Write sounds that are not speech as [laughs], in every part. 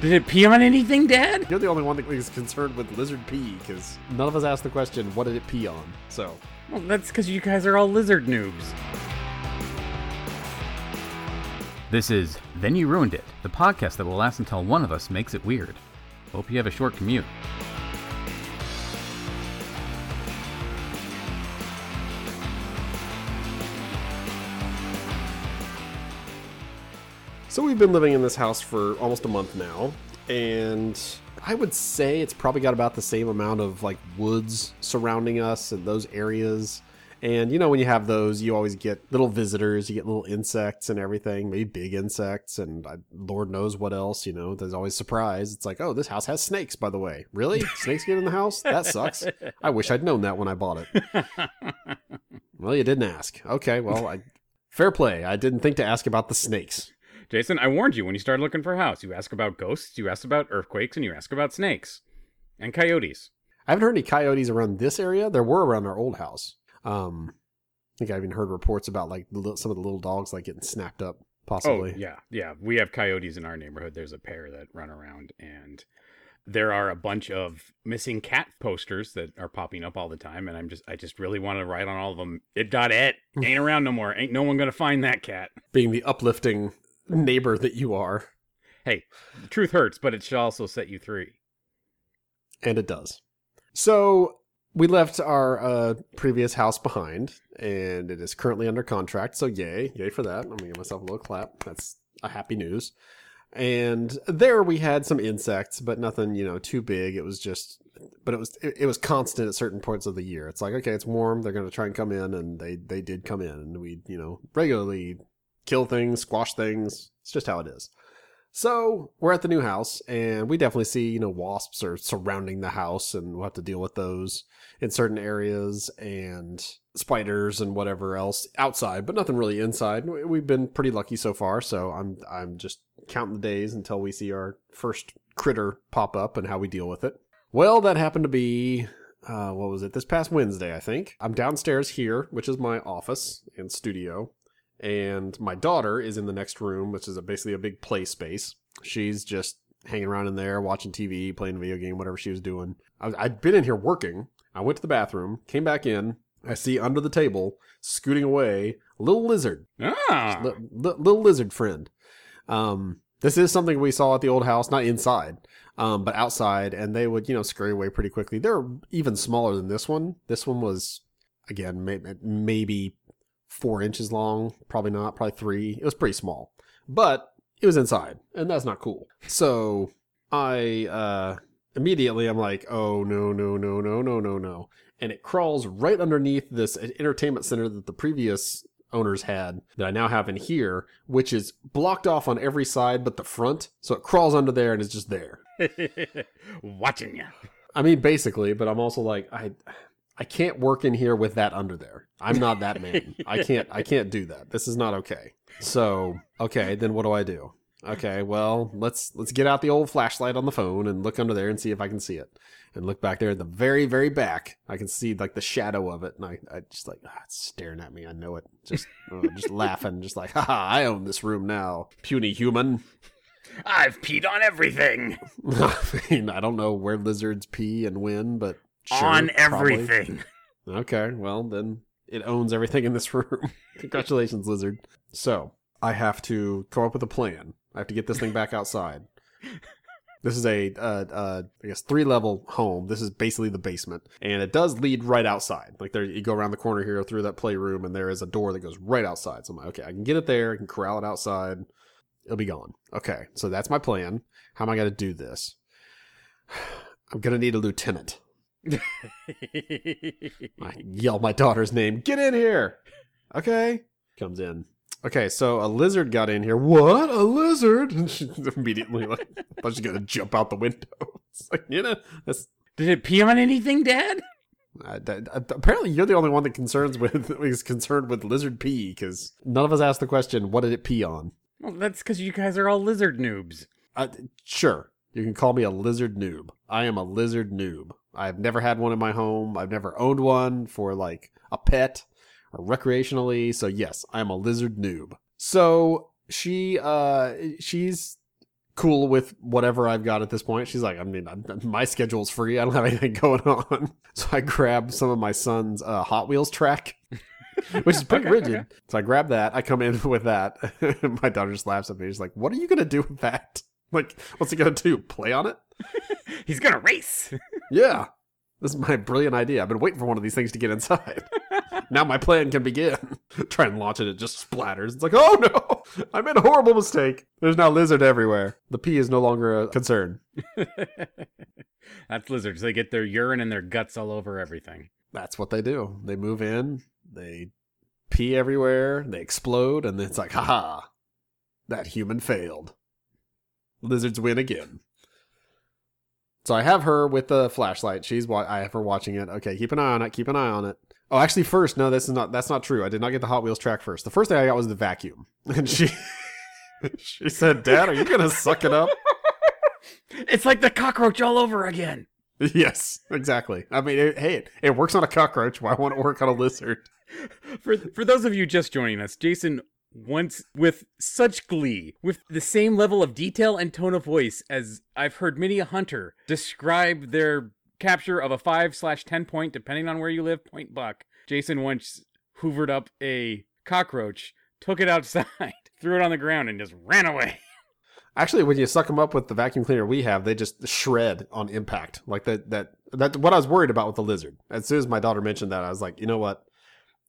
Did it pee on anything, Dad? You're the only one that is concerned with lizard pee because none of us asked the question, what did it pee on? So, Well, that's because you guys are all lizard noobs. This is Then You Ruined It, the podcast that will last until one of us makes it weird. Hope you have a short commute. So we've been living in this house for almost a month now, and I would say it's probably got about the same amount of like woods surrounding us and those areas. And you know, when you have those, you always get little visitors, you get little insects and everything, maybe big insects, and I, Lord knows what else. You know, there's always surprise. It's like, oh, this house has snakes, by the way. Really? [laughs] Snakes get in the house? That sucks. I wish I'd known that when I bought it. [laughs] well, you didn't ask. Okay, well, I, fair play. I didn't think to ask about the snakes. Jason, I warned you when you started looking for a house. You ask about ghosts, you ask about earthquakes, and you ask about snakes and coyotes. I haven't heard any coyotes around this area. There were around our old house. Um, I think I even heard reports about like the, some of the little dogs like getting snapped up, possibly. Oh, yeah, yeah. We have coyotes in our neighborhood. There's a pair that run around, and there are a bunch of missing cat posters that are popping up all the time. And I'm just, I just really want to write on all of them. It got it. [laughs] Ain't around no more. Ain't no one gonna find that cat. Being the uplifting neighbor that you are, Hey, the truth hurts, but it should also set you free. and it does. So we left our uh, previous house behind, and it is currently under contract. So yay, yay for that! I'm gonna give myself a little clap. That's a happy news. And there we had some insects, but nothing, you know, too big. It was just, but it was it, it was constant at certain points of the year. It's like okay, it's warm. They're gonna try and come in, and they they did come in, and we you know regularly kill things, squash things. It's just how it is. So we're at the new house, and we definitely see you know wasps are surrounding the house, and we'll have to deal with those in certain areas, and spiders and whatever else outside, but nothing really inside. We- We've been pretty lucky so far, so I'm I'm just counting the days until we see our first critter pop up and how we deal with it. Well, that happened to be uh, what was it? This past Wednesday, I think. I'm downstairs here, which is my office and studio, and my daughter is in the next room, which is a, basically a big play space. She's just hanging around in there, watching TV, playing a video game, whatever she was doing. I, I'd been in here working. I went to the bathroom, came back in. I see under the table, scooting away, little lizard, Ah, li- li- little lizard friend. Um, this is something we saw at the old house, not inside, um, but outside, and they would, you know, scurry away pretty quickly. They're even smaller than this one. This one was, again, may- maybe four inches long, probably not, probably three. It was pretty small, but it was inside, and that's not cool. So I uh, immediately I'm like, oh no, no, no, no, no, no, no, and it crawls right underneath this entertainment center that the previous owners had that I now have in here, which is blocked off on every side but the front. So it crawls under there and is just there. [laughs] watching you. I mean, basically, but I'm also like, I, I can't work in here with that under there. I'm not that man. I [laughs] can't, I can't do that. This is not okay. So, okay, then what do I do? Okay, well, let's let's get out the old flashlight on the phone and look under there and see if I can see it. And look back there at the very, very back. I can see like the shadow of it, and I, I just like ah, it's staring at me. I know it. Just, [laughs] oh, just laughing, just like, haha, I own this room now, puny human. I've peed on everything. [laughs] I mean, I don't know where lizards pee and when, but sure, on probably. everything. [laughs] Okay, well then it owns everything in this room. [laughs] Congratulations, lizard. So I have to come up with a plan. I have to get this thing back outside. This is a, uh, uh, I guess, three level home. This is basically the basement, and it does lead right outside. Like there, you go around the corner here through that playroom, and there is a door that goes right outside. So I'm like, okay, I can get it there. I can corral it outside. It'll be gone. Okay, so that's my plan. How am I going to do this? [sighs] I'm going to need a lieutenant. [laughs] I yell my daughter's name. Get in here. Okay. Comes in. Okay, so a lizard got in here. What? A lizard? And she's [laughs] immediately like, I thought she's gonna jump out the window. It's like, you know, that's Did it pee on anything, Dad? uh, that- uh, apparently you're the only one that concerns with [laughs] is concerned with lizard pee because none of us asked the question, what did it pee on? Well, that's because you guys are all lizard noobs. Uh, sure, you can call me a lizard noob. I am a lizard noob. I've never had one in my home. I've never owned one for like a pet or recreationally. So yes, I am a lizard noob. So she uh she's cool with whatever I've got at this point. She's like, I mean, I'm, [laughs] my schedule's free. I don't have anything [laughs] going on. So I grab some of my son's uh, Hot Wheels track, [laughs] which is pretty Okay, rigid. okay. So I grab that. I come in with that. my daughter just laughs at me. She's like, "What are you gonna do with that? Like, what's he gonna do? Play on it?" He's gonna race. Yeah. This is my brilliant idea. I've been waiting for one of these things to get inside. [laughs] now my plan can begin. [laughs] Try and launch it, it just splatters. It's like, oh no! I made a horrible mistake. There's now lizard everywhere. The pee is no longer a concern. [laughs] That's lizards. They get their urine and their guts all over everything. That's what they do. They move in, they pee everywhere, they explode, and then it's like, haha, that human failed. Lizards win again. So I have her with the flashlight. She's wa- I have her watching it. Okay, keep an eye on it. Keep an eye on it. Oh, actually, first, no, this is not. That's not true. I did not get the Hot Wheels track first. The first thing I got was the vacuum, [laughs] and she [laughs] she said, "Dad, are you gonna suck it up?" [laughs] It's like the cockroach all over again. yes, exactly. I mean, it, hey, it, it works on a cockroach. Why won't it work on a lizard? For for those of you just joining us, Jason once with such glee, with the same level of detail and tone of voice as I've heard many a hunter describe their capture of a five slash ten point, depending on where you live, point buck. Jason once hoovered up a cockroach, took it outside, [laughs] threw it on the ground, and just ran away. [laughs] Actually, when you suck them up with the vacuum cleaner we have, they just shred on impact. Like that. That that what I was worried about with the lizard. As soon as my daughter mentioned that, I was like, you know what?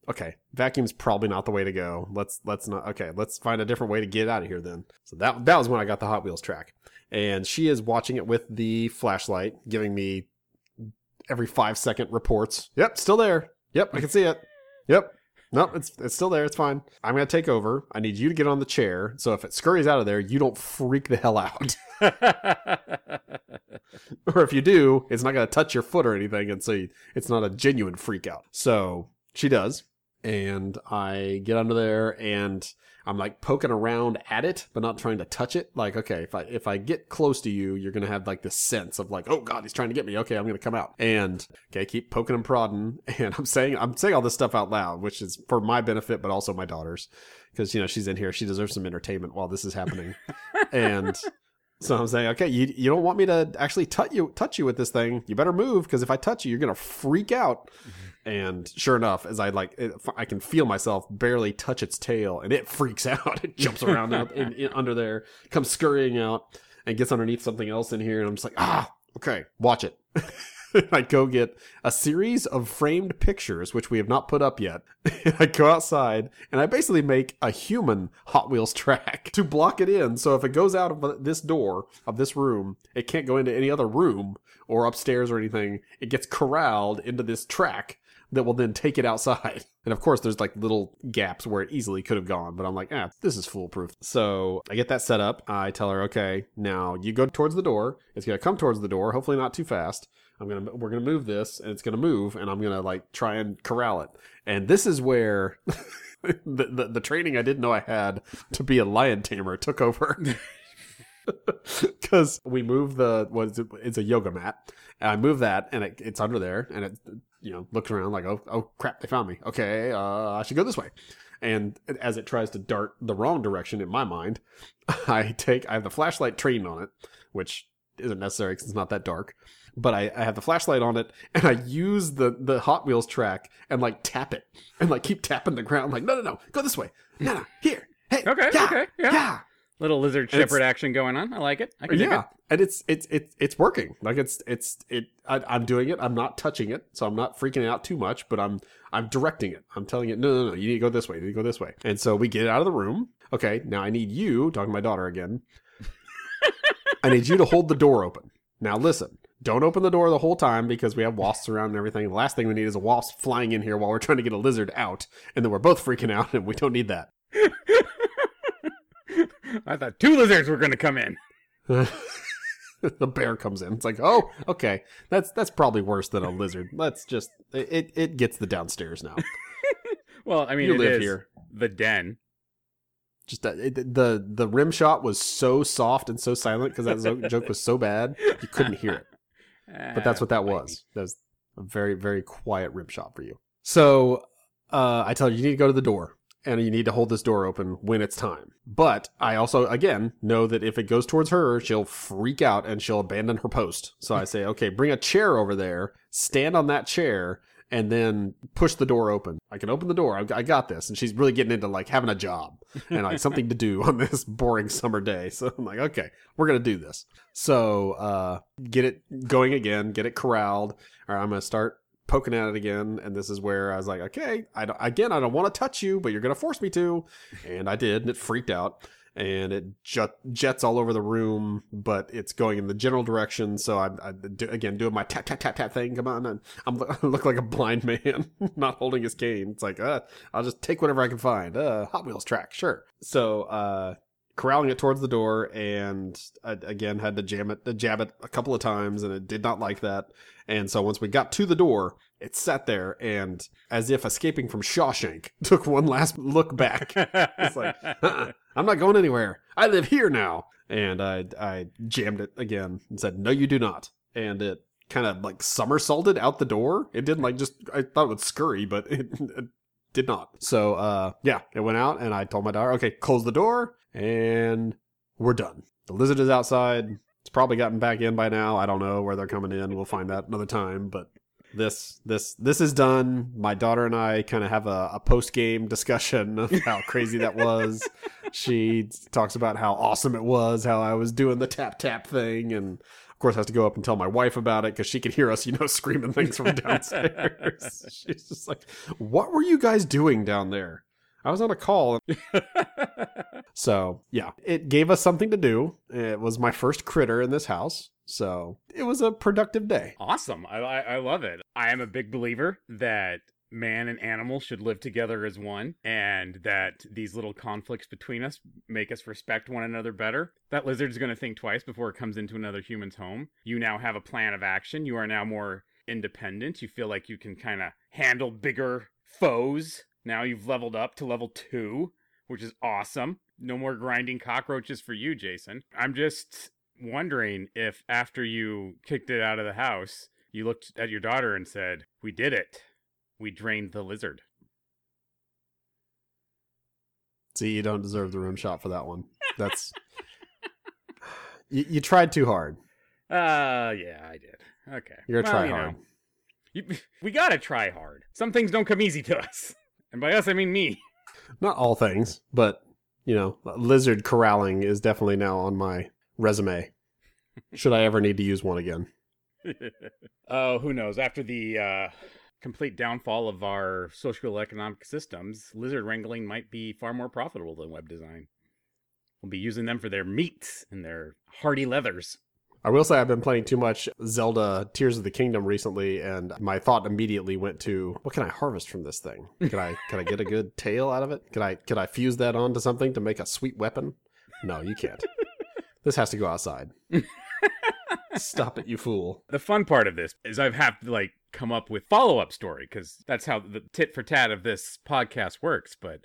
Okay, vacuum's probably not the way to go. Let's let's not. Okay, let's find a different way to get out of here then. So that that was when I got the Hot Wheels track, and she is watching it with the flashlight, giving me every five second reports. Yep, still there. Yep, I can see it. Yep. Nope, it's it's still there. It's fine. I'm gonna take over. I need you to get on the chair. So if it scurries out of there, you don't freak the hell out. [laughs] or if you do, it's not gonna touch your foot or anything, and so you, it's not a genuine freak out. So she does, and I get under there, and I'm like poking around at it, but not trying to touch it. Like, okay, if I if I get close to you, you're gonna have like this sense of like, oh god, he's trying to get me. Okay, I'm gonna come out, and okay, keep poking and prodding, [laughs] and I'm saying I'm saying all this stuff out loud, which is for my benefit, but also my daughter's, because you know she's in here, she deserves some entertainment while this is happening, [laughs] and. So I'm saying, okay, you, you don't want me to actually touch you touch you with this thing. You better move because if I touch you, you're gonna freak out. And sure enough, as I like, it, I can feel myself barely touch its tail, and it freaks [laughs] out. It jumps around out in, in, under there, comes scurrying out, and gets underneath something else in here. And I'm just like, ah, okay, watch it. [laughs] [laughs] I go get a series of framed pictures, which we have not put up yet. [laughs] I go outside and I basically make a human Hot Wheels track [laughs] to block it in. So if it goes out of this door of this room, it can't go into any other room or upstairs or anything. It gets corralled into this track that will then take it outside. [laughs] And of course, there's like little gaps where it easily could have gone, but I'm like, ah, this is foolproof. So I get that set up. I tell her, okay, now you go towards the door. It's gonna come towards the door, hopefully not too fast. I'm gonna we're gonna move this, and it's gonna move, and I'm gonna like try and corral it. And this is where. [laughs] the, the the training I didn't know I had to be a lion tamer took over [laughs] because we move the what is it? It's a yoga mat. And I move that, and it, it's under there, and it you know looks around like oh oh crap they found me. Okay, uh, I should go this way. And as it tries to dart the wrong direction in my mind, [laughs] I take I have the flashlight trained on it, which isn't necessary because it's not that dark. But I, I have the flashlight on it, and I use the the Hot Wheels track and like tap it, and like keep tapping the ground. like no no no, go this way. No no here. Hey Okay, yeah, okay, yeah. yeah. Little lizard shepherd action going on. I like it. I can yeah it. and it's it's it's it's working. Like it's it's it I, i'm doing it. I'm not touching it so i'm not freaking out too much but i'm i'm directing it. I'm telling it no no no you need to go this way. You need to go this way. And so we get out of the room. Okay now i need you talking to my daughter again. [laughs] I need you to hold the door open. Now listen don't open the door the whole time because we have wasps around and everything. The last thing we need is a wasp flying in here while we're trying to get a lizard out and then we're both freaking out and we don't need that [laughs] I thought two lizards were going to come in. [laughs] the bear comes in. It's like, oh, okay, that's that's probably worse than a lizard. Let's just it it gets the downstairs now. [laughs] Well, I mean, you it live is here. the den. Just uh, it, the the rim shot was so soft and so silent because that [laughs] joke was so bad you couldn't hear it. But that's what that was. That was a very very quiet rim shot for you. So uh, I tell you, you need to go to the door. And you need to hold this door open when it's time. But I also, again, know that if it goes towards her, she'll freak out and she'll abandon her post. So I say, okay, bring a chair over there, stand on that chair, and then push the door open. I can open the door. I, got this. And she's really getting into like having a job and like something to do on this [laughs] boring summer day. So I'm like, okay, we're going to do this. So, uh, get it going again, get it corralled. All right, I'm going to start poking at it again. And this is where I was like, okay, I again, I don't want to touch you, but you're to force me to. And I did. And it freaked out and it jet, jets all over the room, but it's going in the general direction. So I, I do, again doing my tap tap tap tap thing. Come on, and I'm, [laughs] I look like a blind man [laughs] not holding his cane. It's like, uh, I'll just take whatever I can find. Uh, Hot Wheels track, sure. So, uh, corralling it towards the door, and I, again had to jam it, jab it a couple of times, and it did not like that. And so once we got to the door, it sat there and, as if escaping from Shawshank, [laughs] took one last look back. [laughs] it's like, uh-uh, I'm not going anywhere. I live here now. And I, I jammed it again and said, No, you do not. And it kind of like somersaulted out the door. It didn't like just, I thought it would scurry, but [laughs] it, it did not. So, uh, yeah, it went out and I told my daughter, okay, close the door and we're done. The lizard is outside. It's probably gotten back in by now. I don't know where they're coming in. We'll find that another time, but this this this is done. My daughter and I kind of have a, a post game discussion of how crazy that was. she talks about how awesome it was, how I was doing the tap tap thing, and of course has to go up and tell my wife about it because she could hear us, you know, [laughs] screaming things from downstairs. [laughs] She's just like, "What were you guys doing down there?" I was on a call. [laughs] so yeah, it gave us something to do. It was my first critter in this house. So it was a productive day. Awesome. I, I, I love it. I am a big believer that man and animal should live together as one and that these little conflicts between us make us respect one another better. That lizard's going to think twice before it comes into another human's home. You now have a plan of action. You are now more independent. You feel like you can kind of handle bigger foes. Now you've leveled up to level two, which is awesome. No more grinding cockroaches for you, Jason. I'm just wondering if after you kicked it out of the house, you looked at your daughter and said, We did it. We drained the lizard. See, you don't deserve the rim shot for that one. That's. [laughs] you, you, tried too hard. Uh, yeah, I did. Okay. You're a well, try you hard. Know, you, [laughs] we gotta try hard. Some things don't come easy to us. And by us, I mean me. Not all things, but, you know, lizard corralling is definitely now on my resume. Should I ever need to use one again? [laughs] oh, who knows? After the uh, complete downfall of our social economic systems, lizard wrangling might be far more profitable than web design. We'll be using them for their meats and their hardy leathers. I will say I've been playing too much Zelda Tears of the Kingdom recently, and my thought immediately went to what can I harvest from this thing? Can I can I get a good [laughs] tail out of it? Can I can I fuse that onto something to make a sweet weapon? No, you can't. This has to go outside. Stop it, you fool. [laughs] The fun part of this is I've have to like come up with follow up story because that's how the tit for tat of this podcast works. But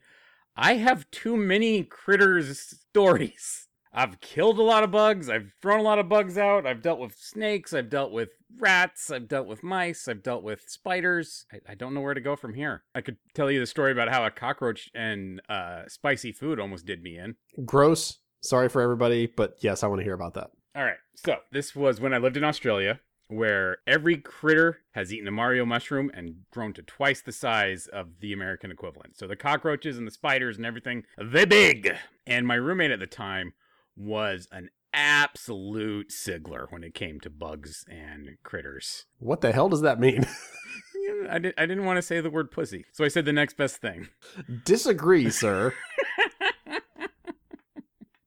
I have too many critters stories. I've killed a lot of bugs. I've thrown a lot of bugs out. I've dealt with snakes. I've dealt with rats. I've dealt with mice. I've dealt with spiders. I, I don't know where to go from here. I could tell you the story about how a cockroach and uh, spicy food almost did me in. Gross. Sorry for everybody, but yes, I want to hear about that. All right. So this was when I lived in Australia, where every critter has eaten a Mario mushroom and grown to twice the size of the American equivalent. So the cockroaches and the spiders and everything, they big. And my roommate at the time was an absolute sigler when it came to bugs and critters. What the hell does that mean? [laughs] I, did, I didn't want to say the word pussy, so I said the next best thing. Disagree, [laughs] sir.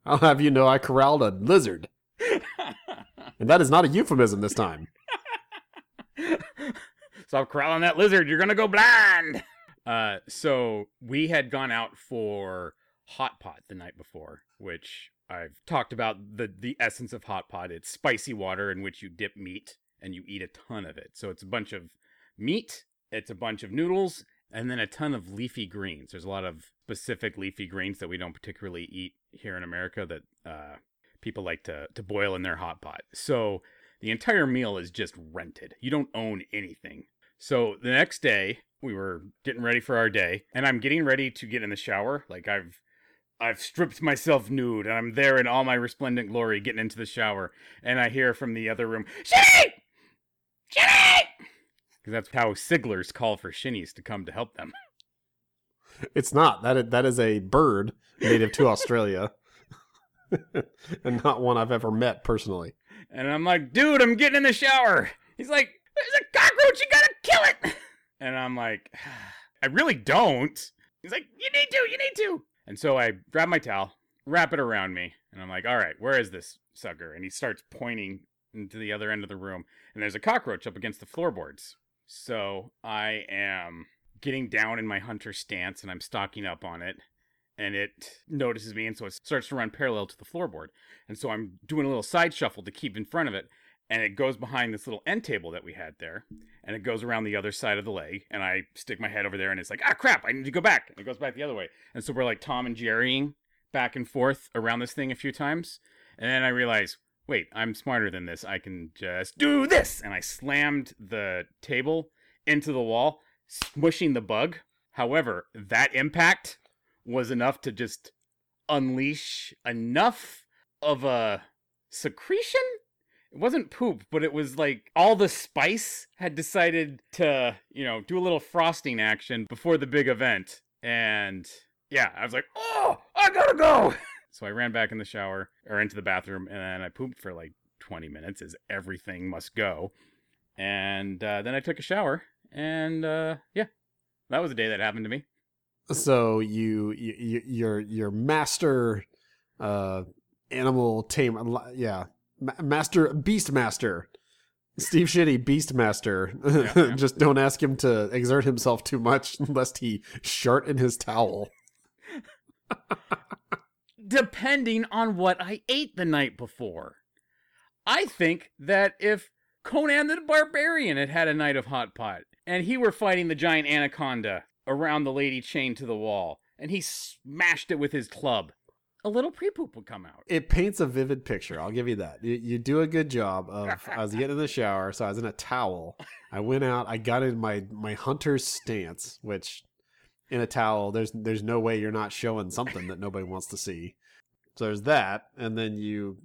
I'll have you know I corralled a lizard. [laughs] and that is not a euphemism this time. Stop corralling that lizard. You're going to go blind. Uh, so we had gone out for hot pot the night before, which I've talked about the the essence of hot pot. It's spicy water in which you dip meat and you eat a ton of it. So it's a bunch of meat, it's a bunch of noodles, and then a ton of leafy greens. There's a lot of specific leafy greens that we don't particularly eat here in America that uh, people like to to boil in their hot pot. So the entire meal is just rented. You don't own anything. So the next day, we were getting ready for our day, and I'm getting ready to get in the shower. Like I've I've stripped myself nude, and I'm there in all my resplendent glory, getting into the shower, and I hear from the other room, "Shinny, Shinny," because that's how Siglers call for shinnies to come to help them. It's not that. Is, that is a bird native to Australia, [laughs] and not one I've ever met personally. And I'm like, dude, I'm getting in the shower. He's like, there's a cockroach, you gotta kill it. And I'm like, [sighs] I really don't. He's like, you need to, you need to. And so I grab my towel, wrap it around me, and I'm like, all right, where is this sucker? And he starts pointing into the other end of the room, and there's a cockroach up against the floorboards. So I am getting down in my hunter stance and I'm stalking up on it and it notices me and so it starts to run parallel to the floorboard. And so I'm doing a little side shuffle to keep in front of it and it goes behind this little end table that we had there and it goes around the other side of the leg and I stick my head over there and it's like, "Ah crap, I need to go back." And it goes back the other way. And so we're like Tom and Jerrying back and forth around this thing a few times. And then I realize, wait, I'm smarter than this. I can just do this. And I slammed the table into the wall, smushing the bug. However, that impact was enough to just unleash enough of a secretion. It wasn't poop, but it was like all the spice had decided to, you know, do a little frosting action before the big event. And yeah, I was like, oh, I gotta go. [laughs] So I ran back in the shower or into the bathroom and then I pooped for like 20 minutes as everything must go. And uh, then I took a shower and uh, yeah, that was a day that happened to me. So you, you your your master uh animal tame yeah Ma- master Beastmaster. Steve Shitty Beastmaster. Yeah, yeah. [laughs] Just don't ask him to exert himself too much [laughs] lest he shart in his towel. [laughs] Depending on what I ate the night before. I think that if Conan the Barbarian had had a night of hot pot and he were fighting the giant anaconda around the lady chained to the wall and he smashed it with his club, a little pre poop would come out. It paints a vivid picture. I'll give you that. You, you do a good job of. I was getting in the shower, so I was in a towel. I went out. I got in my my hunter's stance, which in a towel, there's there's no way you're not showing something that nobody wants to see. So there's that, and then you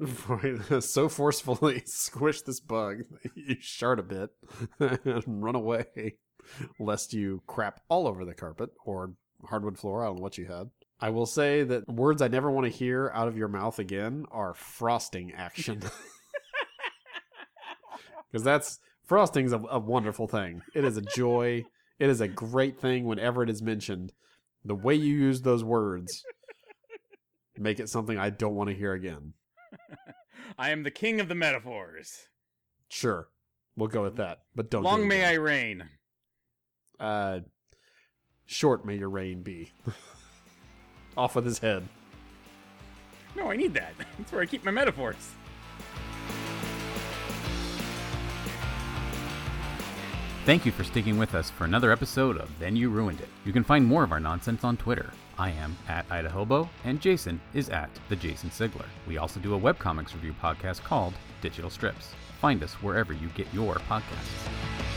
[laughs] so forcefully [laughs] squish this bug, you shart a bit [laughs] and run away, lest you crap all over the carpet or hardwood floor. I don't know what you had. I will say that words I never want to hear out of your mouth again are frosting action. [laughs] [laughs] Because that's frosting's a, a wonderful thing. It is a joy. It is a great thing whenever it is mentioned. The way you use those words [laughs] make it something I don't want to hear again. I am the king of the metaphors. Sure, we'll go with that, but don't. do Long it may I reign. Uh, short may your reign be. Off with his head. No, I need that. [laughs] That's where I keep my metaphors. Thank you for sticking with us for another episode of Then You Ruined It. You can find more of our nonsense on Twitter. I am at Idahobo, and Jason is at the Jason Sigler. We also do a webcomics review podcast called Digital Strips. Find us wherever you get your podcasts.